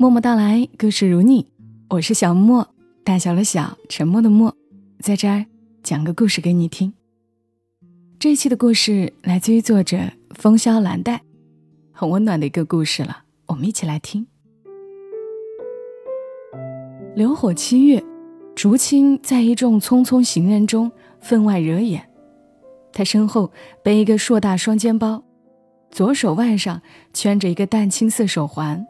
默默到来，故事如你，我是小莫，大小的小，沉默的默，在这儿讲个故事给你听。这一期的故事来自于作者风萧兰黛，很温暖的一个故事了，我们一起来听。流火七月，竹青在一众匆匆行人中分外惹眼。他身后背一个硕大双肩包，左手腕上圈着一个淡青色手环。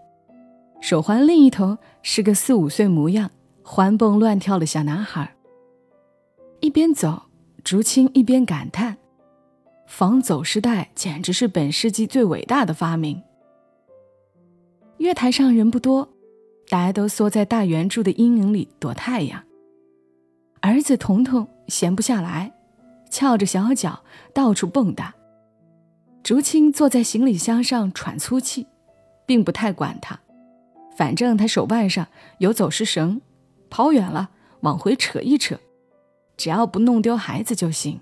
手环另一头是个四五岁模样、欢蹦乱跳的小男孩。一边走，竹青一边感叹：“防走失带简直是本世纪最伟大的发明。”月台上人不多，大家都缩在大圆柱的阴影里躲太阳。儿子彤彤闲不下来，翘着小脚到处蹦跶。竹青坐在行李箱上喘粗气，并不太管他。反正他手腕上有走失绳，跑远了往回扯一扯，只要不弄丢孩子就行。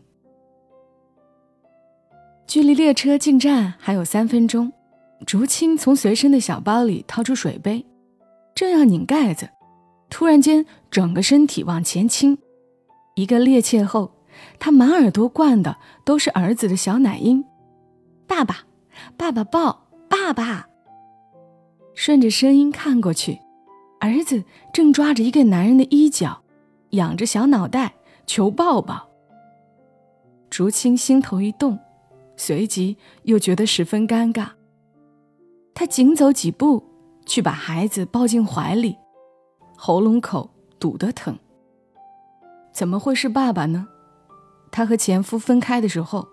距离列车进站还有三分钟，竹青从随身的小包里掏出水杯，正要拧盖子，突然间整个身体往前倾，一个趔趄后，他满耳朵灌的都是儿子的小奶音：“爸爸，爸爸抱，爸爸。”顺着声音看过去，儿子正抓着一个男人的衣角，仰着小脑袋求抱抱。竹青心头一动，随即又觉得十分尴尬。他紧走几步去把孩子抱进怀里，喉咙口堵得疼。怎么会是爸爸呢？他和前夫分开的时候，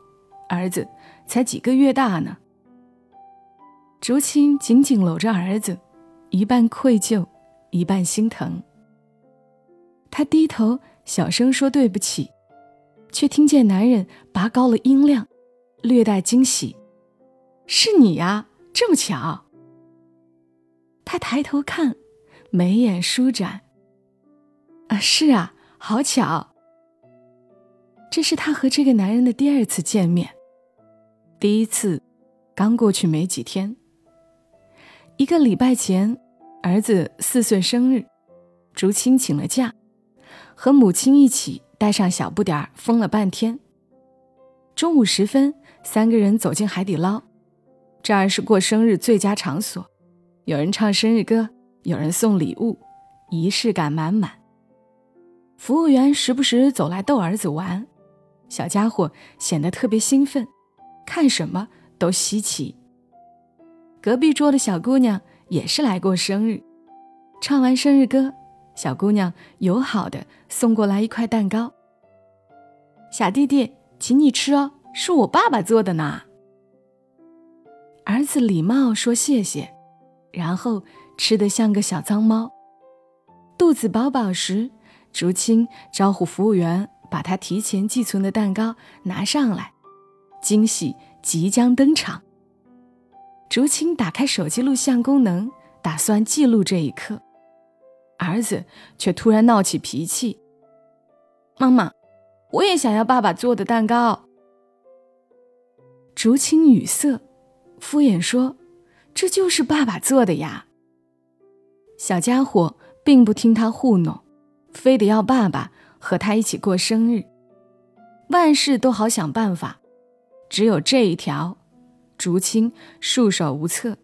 儿子才几个月大呢。竹青紧紧搂着儿子，一半愧疚，一半心疼。他低头小声说对不起，却听见男人拔高了音量，略带惊喜：“是你呀，这么巧。”他抬头看，眉眼舒展：“啊，是啊，好巧。”这是他和这个男人的第二次见面，第一次刚过去没几天。一个礼拜前，儿子四岁生日，竹青请了假，和母亲一起带上小不点儿疯了半天。中午时分，三个人走进海底捞，这儿是过生日最佳场所，有人唱生日歌，有人送礼物，仪式感满满。服务员时不时走来逗儿子玩，小家伙显得特别兴奋，看什么都稀奇。隔壁桌的小姑娘也是来过生日，唱完生日歌，小姑娘友好的送过来一块蛋糕。小弟弟，请你吃哦，是我爸爸做的呢。儿子礼貌说谢谢，然后吃得像个小脏猫。肚子饱饱时，竹青招呼服务员把他提前寄存的蛋糕拿上来，惊喜即将登场。竹青打开手机录像功能，打算记录这一刻，儿子却突然闹起脾气：“妈妈，我也想要爸爸做的蛋糕。”竹青语塞，敷衍说：“这就是爸爸做的呀。”小家伙并不听他糊弄，非得要爸爸和他一起过生日，万事都好想办法，只有这一条。竹青束手无策，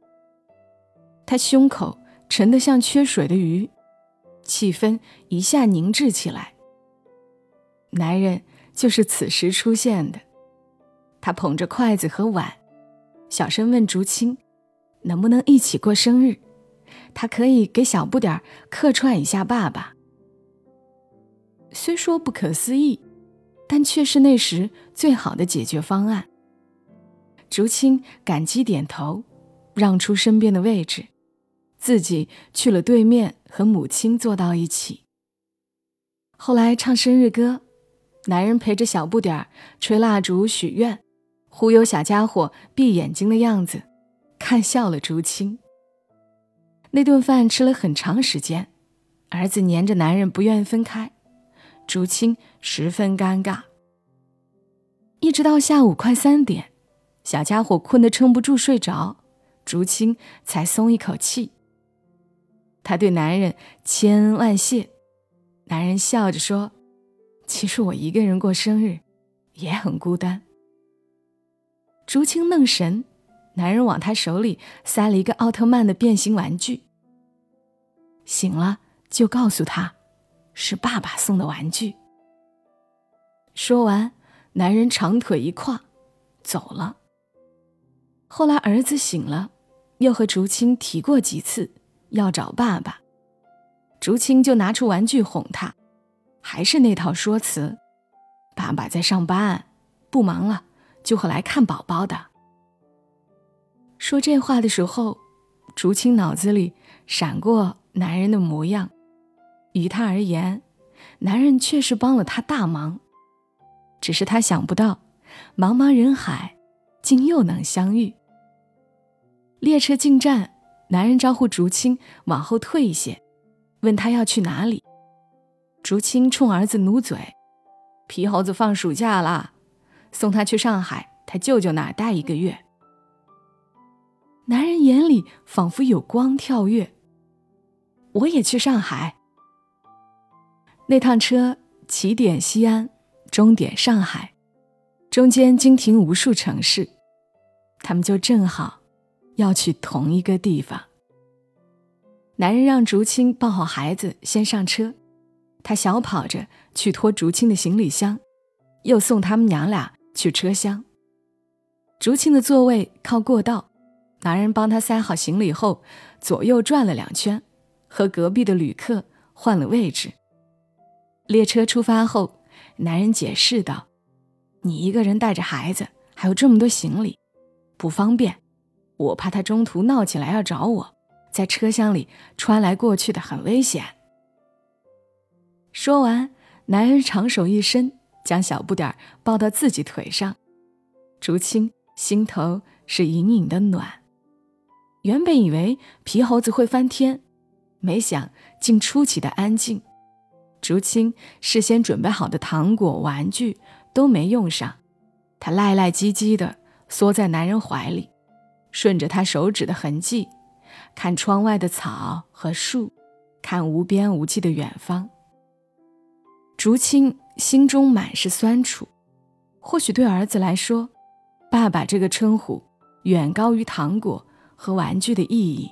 他胸口沉得像缺水的鱼，气氛一下凝滞起来。男人就是此时出现的，他捧着筷子和碗，小声问竹青：“能不能一起过生日？他可以给小不点儿客串一下爸爸。”虽说不可思议，但却是那时最好的解决方案。竹青感激点头，让出身边的位置，自己去了对面和母亲坐到一起。后来唱生日歌，男人陪着小不点儿吹蜡烛许愿，忽悠小家伙闭眼睛的样子，看笑了竹青。那顿饭吃了很长时间，儿子黏着男人不愿分开，竹青十分尴尬。一直到下午快三点。小家伙困得撑不住睡着，竹青才松一口气。他对男人千恩万谢。男人笑着说：“其实我一个人过生日，也很孤单。”竹青愣神，男人往他手里塞了一个奥特曼的变形玩具。醒了就告诉他，是爸爸送的玩具。说完，男人长腿一跨，走了。后来儿子醒了，又和竹青提过几次要找爸爸。竹青就拿出玩具哄他，还是那套说辞：“爸爸在上班，不忙了就会来看宝宝的。”说这话的时候，竹青脑子里闪过男人的模样。于他而言，男人确实帮了他大忙，只是他想不到，茫茫人海，竟又能相遇。列车进站，男人招呼竹青往后退一些。问他要去哪里，竹青冲儿子努嘴：“皮猴子放暑假啦，送他去上海他舅舅那儿待一个月。”男人眼里仿佛有光跳跃。我也去上海。那趟车起点西安，终点上海，中间经停无数城市，他们就正好要去同一个地方。男人让竹青抱好孩子，先上车。他小跑着去拖竹青的行李箱，又送他们娘俩去车厢。竹青的座位靠过道，男人帮他塞好行李后，左右转了两圈，和隔壁的旅客换了位置。列车出发后，男人解释道：“你一个人带着孩子，还有这么多行李，不方便。我怕他中途闹起来要找我。”在车厢里穿来过去的很危险。说完，男人长手一伸，将小不点抱到自己腿上。竹青心头是隐隐的暖。原本以为皮猴子会翻天，没想竟出奇的安静。竹青事先准备好的糖果、玩具都没用上，他赖赖唧唧的缩在男人怀里，顺着他手指的痕迹。看窗外的草和树，看无边无际的远方。竹青心中满是酸楚。或许对儿子来说，爸爸这个称呼远高于糖果和玩具的意义。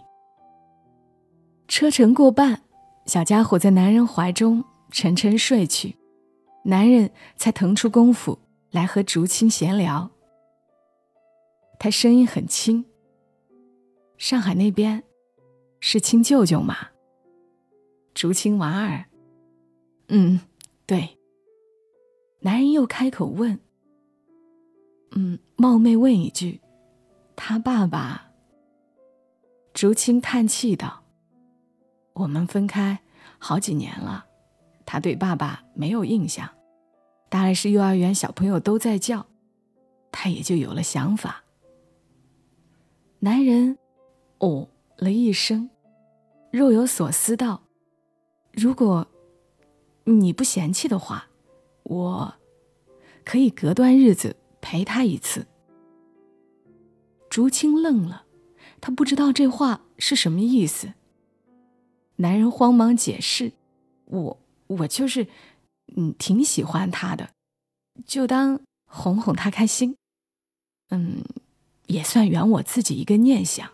车程过半，小家伙在男人怀中沉沉睡去，男人才腾出功夫来和竹青闲聊。他声音很轻。上海那边，是亲舅舅吗？竹青娃儿。嗯，对。男人又开口问。嗯，冒昧问一句，他爸爸。竹青叹气道：“我们分开好几年了，他对爸爸没有印象，大概是幼儿园小朋友都在叫，他也就有了想法。”男人。哦了一声，若有所思道：“如果你不嫌弃的话，我可以隔段日子陪他一次。”竹青愣了，他不知道这话是什么意思。男人慌忙解释：“我我就是，嗯，挺喜欢他的，就当哄哄他开心，嗯，也算圆我自己一个念想。”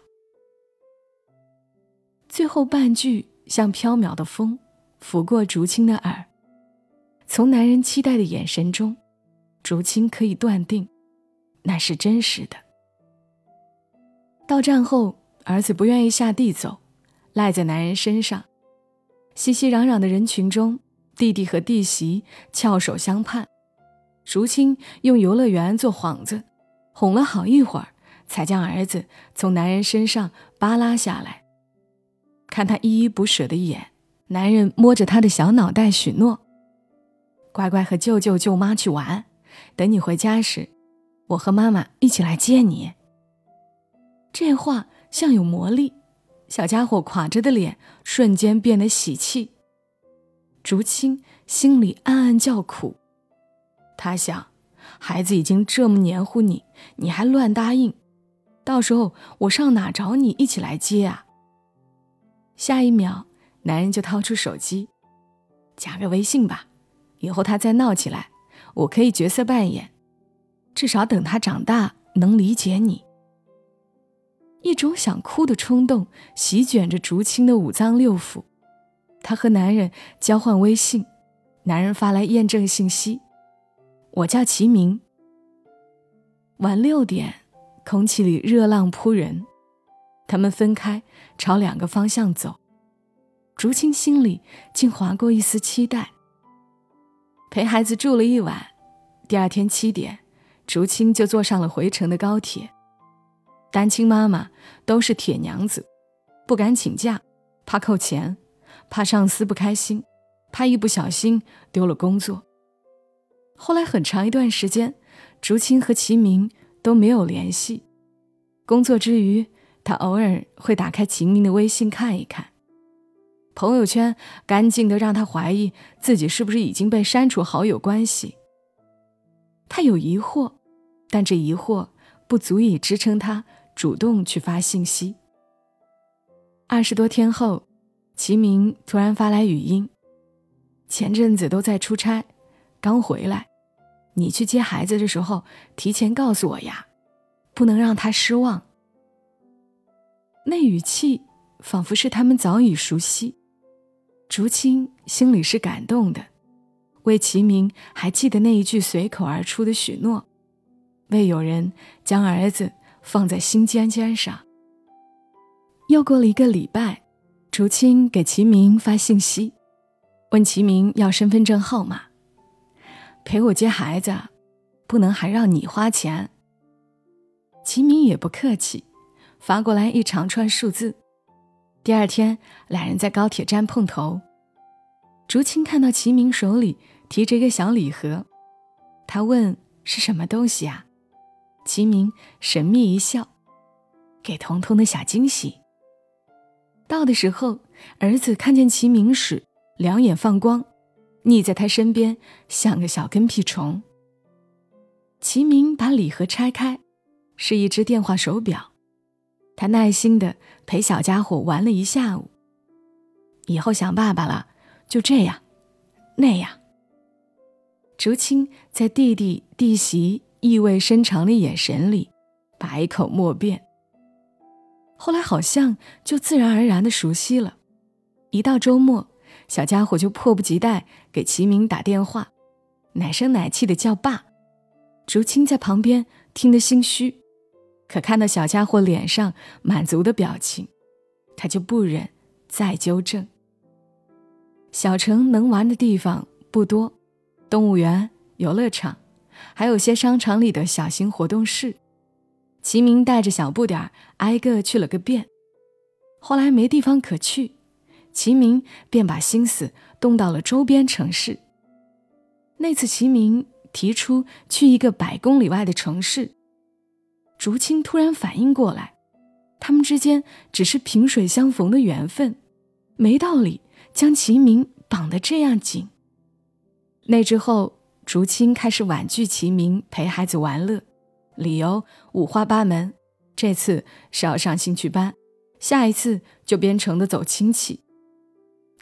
最后半句像飘渺的风，拂过竹青的耳。从男人期待的眼神中，竹青可以断定，那是真实的。到站后，儿子不愿意下地走，赖在男人身上。熙熙攘攘的人群中，弟弟和弟媳翘首相盼。竹青用游乐园做幌子，哄了好一会儿，才将儿子从男人身上扒拉下来。看他依依不舍的眼，男人摸着他的小脑袋许诺：“乖乖和舅舅舅妈去玩，等你回家时，我和妈妈一起来接你。”这话像有魔力，小家伙垮着的脸瞬间变得喜气。竹青心里暗暗叫苦，他想：孩子已经这么黏糊你，你还乱答应，到时候我上哪找你一起来接啊？下一秒，男人就掏出手机，加个微信吧，以后他再闹起来，我可以角色扮演，至少等他长大能理解你。一种想哭的冲动席卷着竹青的五脏六腑，她和男人交换微信，男人发来验证信息：“我叫齐明。”晚六点，空气里热浪扑人，他们分开，朝两个方向走。竹青心里竟划过一丝期待。陪孩子住了一晚，第二天七点，竹青就坐上了回程的高铁。单亲妈妈都是铁娘子，不敢请假，怕扣钱，怕上司不开心，怕一不小心丢了工作。后来很长一段时间，竹青和齐明都没有联系。工作之余，他偶尔会打开齐明的微信看一看，朋友圈干净的让他怀疑自己是不是已经被删除好友关系。他有疑惑，但这疑惑不足以支撑他。主动去发信息。二十多天后，齐明突然发来语音：“前阵子都在出差，刚回来，你去接孩子的时候提前告诉我呀，不能让他失望。”那语气仿佛是他们早已熟悉。竹青心里是感动的，为齐明还记得那一句随口而出的许诺，为有人将儿子。放在心尖尖上。又过了一个礼拜，竹青给齐明发信息，问齐明要身份证号码。陪我接孩子，不能还让你花钱。齐明也不客气，发过来一长串数字。第二天，两人在高铁站碰头。竹青看到齐明手里提着一个小礼盒，他问：“是什么东西啊？”齐明神秘一笑，给彤彤的小惊喜。到的时候，儿子看见齐明时，两眼放光，腻在他身边，像个小跟屁虫。齐明把礼盒拆开，是一只电话手表。他耐心的陪小家伙玩了一下午。以后想爸爸了，就这样，那样。竹青在弟弟弟媳。意味深长的眼神里，百口莫辩。后来好像就自然而然的熟悉了。一到周末，小家伙就迫不及待给齐明打电话，奶声奶气的叫爸。竹青在旁边听得心虚，可看到小家伙脸上满足的表情，他就不忍再纠正。小城能玩的地方不多，动物园、游乐场。还有些商场里的小型活动室，齐明带着小不点儿挨个去了个遍。后来没地方可去，齐明便把心思动到了周边城市。那次齐明提出去一个百公里外的城市，竹青突然反应过来，他们之间只是萍水相逢的缘分，没道理将齐明绑得这样紧。那之后。竹青开始婉拒齐明陪孩子玩乐，理由五花八门。这次是要上兴趣班，下一次就编程的走亲戚。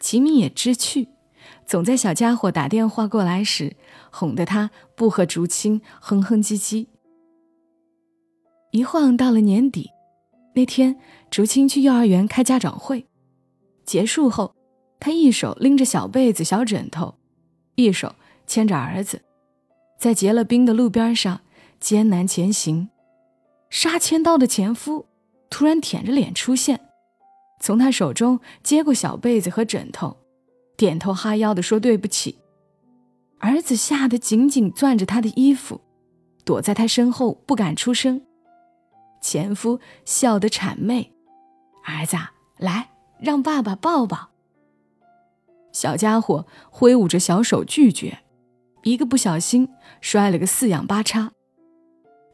齐明也知趣，总在小家伙打电话过来时哄得他不和竹青哼哼唧唧。一晃到了年底，那天竹青去幼儿园开家长会，结束后，他一手拎着小被子、小枕头，一手。牵着儿子，在结了冰的路边上艰难前行。杀千刀的前夫突然舔着脸出现，从他手中接过小被子和枕头，点头哈腰的说对不起。儿子吓得紧紧攥着他的衣服，躲在他身后不敢出声。前夫笑得谄媚：“儿子，来，让爸爸抱抱。”小家伙挥舞着小手拒绝。一个不小心摔了个四仰八叉，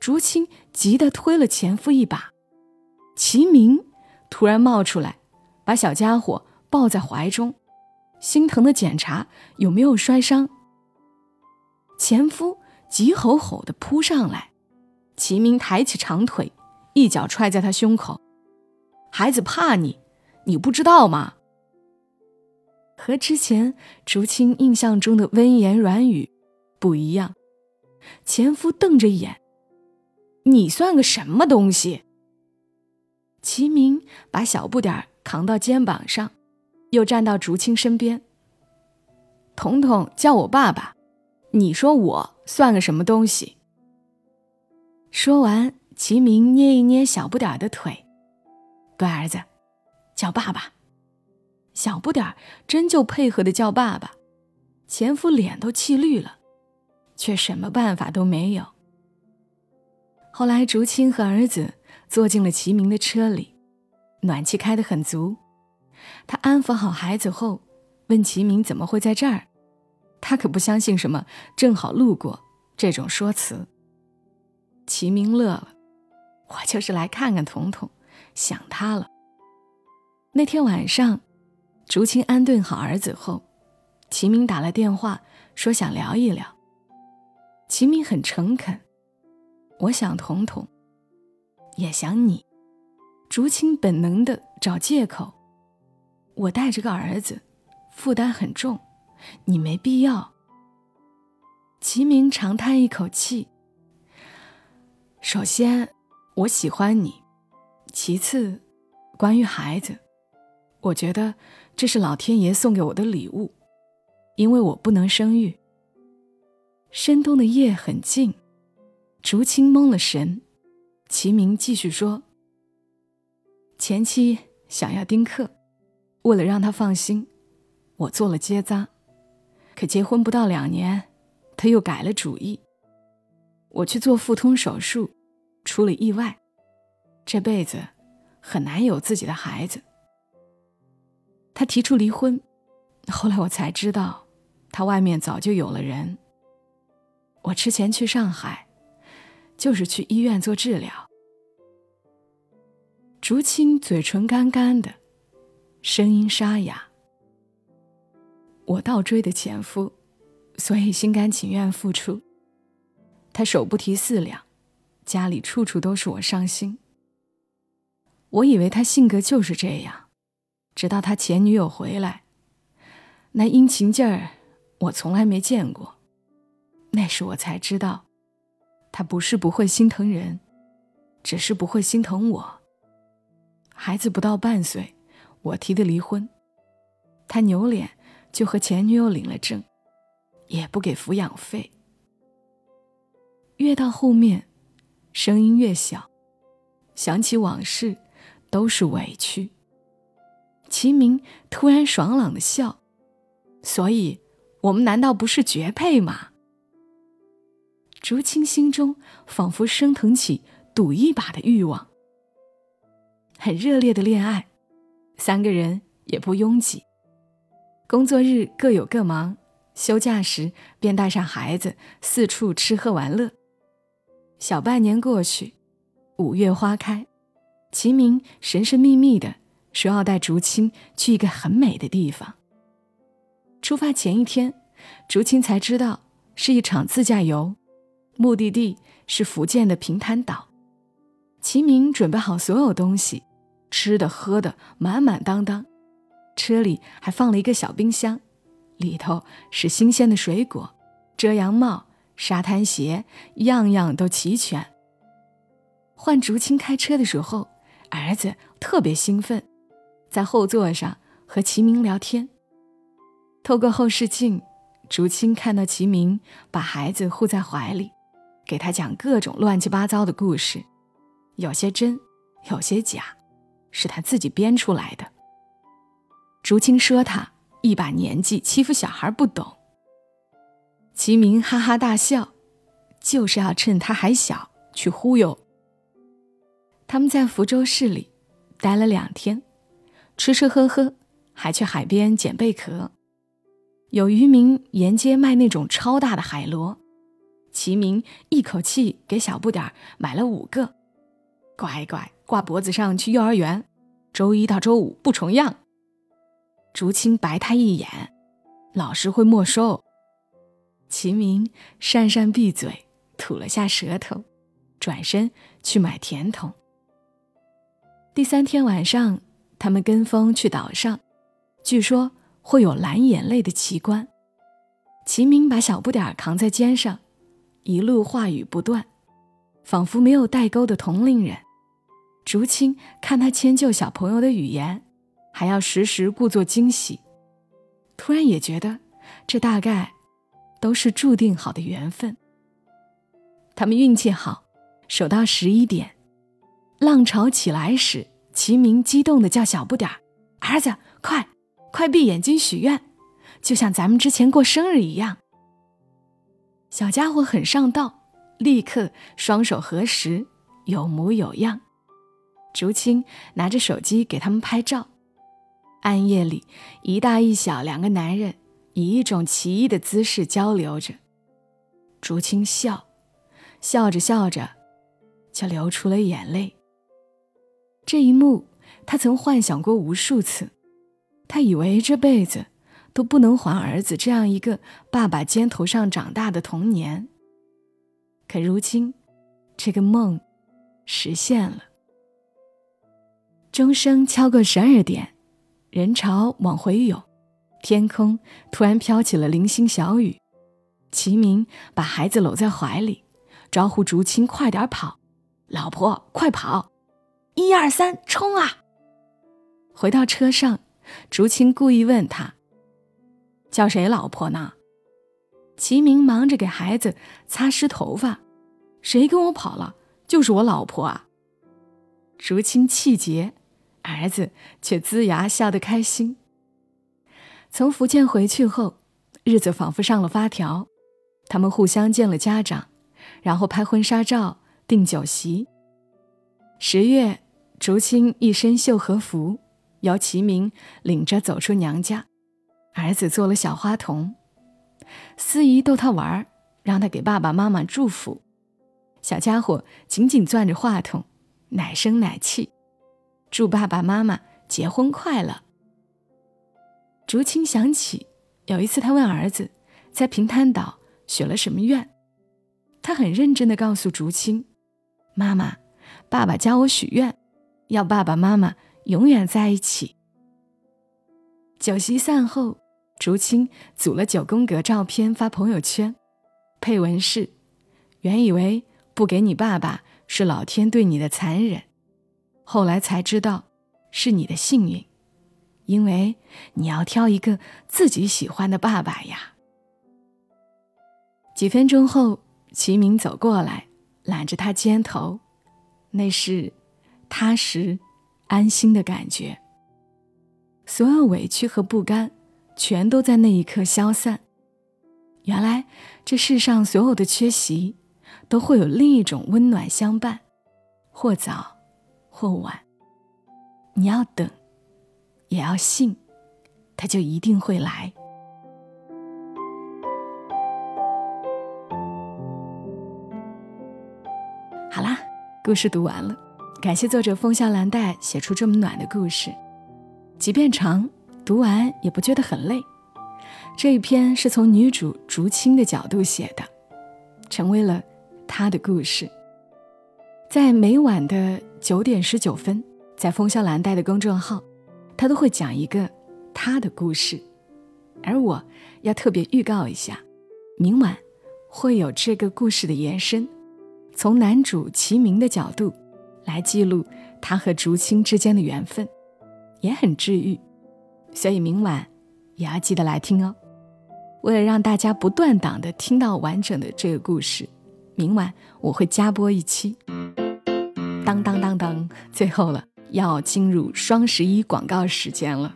竹青急得推了前夫一把，齐明突然冒出来，把小家伙抱在怀中，心疼的检查有没有摔伤。前夫急吼吼的扑上来，齐明抬起长腿，一脚踹在他胸口，孩子怕你，你不知道吗？和之前竹青印象中的温言软语不一样。前夫瞪着眼：“你算个什么东西？”齐明把小不点儿扛到肩膀上，又站到竹青身边。彤彤叫我爸爸，你说我算个什么东西？说完，齐明捏一捏小不点儿的腿：“乖儿子，叫爸爸。”小不点儿真就配合的叫爸爸，前夫脸都气绿了，却什么办法都没有。后来，竹青和儿子坐进了齐明的车里，暖气开得很足。他安抚好孩子后，问齐明怎么会在这儿。他可不相信什么“正好路过”这种说辞。齐明乐了：“我就是来看看彤彤，想他了。”那天晚上。竹青安顿好儿子后，齐明打了电话说想聊一聊。齐明很诚恳：“我想彤彤，也想你。”竹青本能的找借口：“我带着个儿子，负担很重，你没必要。”齐明长叹一口气：“首先，我喜欢你；其次，关于孩子，我觉得。”这是老天爷送给我的礼物，因为我不能生育。深冬的夜很静，竹青蒙了神。齐明继续说：“前妻想要丁克，为了让他放心，我做了结扎。可结婚不到两年，他又改了主意。我去做腹通手术，出了意外，这辈子很难有自己的孩子。”他提出离婚，后来我才知道，他外面早就有了人。我之前去上海，就是去医院做治疗。竹青嘴唇干干的，声音沙哑。我倒追的前夫，所以心甘情愿付出。他手不提四两，家里处处都是我伤心。我以为他性格就是这样。直到他前女友回来，那殷勤劲儿我从来没见过。那时我才知道，他不是不会心疼人，只是不会心疼我。孩子不到半岁，我提的离婚，他扭脸就和前女友领了证，也不给抚养费。越到后面，声音越小，想起往事，都是委屈。齐明突然爽朗的笑，所以，我们难道不是绝配吗？竹青心中仿佛升腾起赌一把的欲望。很热烈的恋爱，三个人也不拥挤。工作日各有各忙，休假时便带上孩子四处吃喝玩乐。小半年过去，五月花开，齐明神神秘秘的。说要带竹青去一个很美的地方。出发前一天，竹青才知道是一场自驾游，目的地是福建的平潭岛。齐明准备好所有东西，吃的喝的满满当当，车里还放了一个小冰箱，里头是新鲜的水果、遮阳帽、沙滩鞋，样样都齐全。换竹青开车的时候，儿子特别兴奋。在后座上和齐明聊天。透过后视镜，竹青看到齐明把孩子护在怀里，给他讲各种乱七八糟的故事，有些真，有些假，是他自己编出来的。竹青说他一把年纪欺负小孩不懂。齐明哈哈大笑，就是要趁他还小去忽悠。他们在福州市里待了两天。吃吃喝喝，还去海边捡贝壳。有渔民沿街卖那种超大的海螺，齐明一口气给小不点儿买了五个，乖乖挂脖子上去幼儿园，周一到周五不重样。竹青白他一眼，老师会没收。齐明讪讪闭嘴，吐了下舌头，转身去买甜筒。第三天晚上。他们跟风去岛上，据说会有蓝眼泪的奇观。齐明把小不点扛在肩上，一路话语不断，仿佛没有代沟的同龄人。竹青看他迁就小朋友的语言，还要时时故作惊喜，突然也觉得这大概都是注定好的缘分。他们运气好，守到十一点，浪潮起来时，齐明激动地叫小不点儿：“儿子，快，快闭眼睛许愿，就像咱们之前过生日一样。”小家伙很上道，立刻双手合十，有模有样。竹青拿着手机给他们拍照，暗夜里，一大一小两个男人以一种奇异的姿势交流着。竹青笑，笑着笑着，就流出了眼泪。这一幕，他曾幻想过无数次，他以为这辈子都不能还儿子这样一个爸爸肩头上长大的童年。可如今，这个梦实现了。钟声敲过十二点，人潮往回涌，天空突然飘起了零星小雨。齐明把孩子搂在怀里，招呼竹青快点跑，老婆快跑，一二三，冲啊！回到车上，竹青故意问他：“叫谁老婆呢？”齐明忙着给孩子擦湿头发：“谁跟我跑了？就是我老婆啊！”竹青气结。儿子却龇牙笑得开心。从福建回去后，日子仿佛上了发条。他们互相见了家长，然后拍婚纱照、订酒席。十月，竹青一身绣和服，由齐明领着走出娘家。儿子做了小花童，司仪逗他玩，让他给爸爸妈妈祝福。小家伙紧紧攥着话筒，奶声奶气。祝爸爸妈妈结婚快乐。竹青想起有一次，他问儿子在平潭岛许了什么愿，他很认真的告诉竹青：“妈妈，爸爸教我许愿，要爸爸妈妈永远在一起。”酒席散后，竹青组了九宫格照片发朋友圈，配文是：“原以为不给你爸爸是老天对你的残忍。”后来才知道，是你的幸运，因为你要挑一个自己喜欢的爸爸呀。几分钟后，齐明走过来，揽着他肩头，那是踏实、安心的感觉。所有委屈和不甘，全都在那一刻消散。原来，这世上所有的缺席，都会有另一种温暖相伴，或早。或晚，你要等，也要信，他就一定会来。好啦，故事读完了，感谢作者风向兰黛写出这么暖的故事，即便长，读完也不觉得很累。这一篇是从女主竹青的角度写的，成为了她的故事。在每晚的九点十九分，在风萧兰黛的公众号，他都会讲一个他的故事，而我要特别预告一下，明晚会有这个故事的延伸，从男主齐明的角度来记录他和竹青之间的缘分，也很治愈，所以明晚也要记得来听哦。为了让大家不断档的听到完整的这个故事。明晚我会加播一期。当当当当，最后了，要进入双十一广告时间了。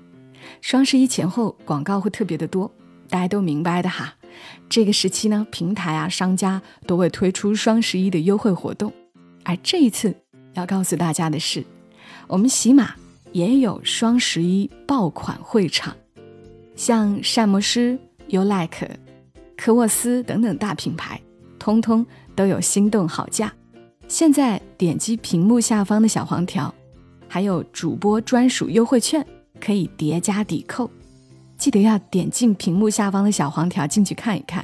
双十一前后广告会特别的多，大家都明白的哈。这个时期呢，平台啊、商家都会推出双十一的优惠活动。而这一次要告诉大家的是，我们喜马也有双十一爆款会场，像膳魔师、优 like、科沃斯等等大品牌，通通。都有心动好价，现在点击屏幕下方的小黄条，还有主播专属优惠券可以叠加抵扣，记得要点进屏幕下方的小黄条进去看一看，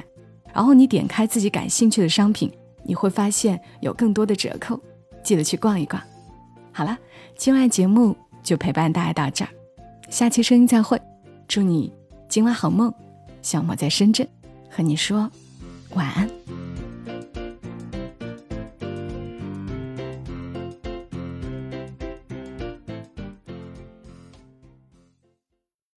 然后你点开自己感兴趣的商品，你会发现有更多的折扣，记得去逛一逛。好了，今晚节目就陪伴大家到这儿，下期声音再会，祝你今晚好梦，小莫在深圳和你说晚安。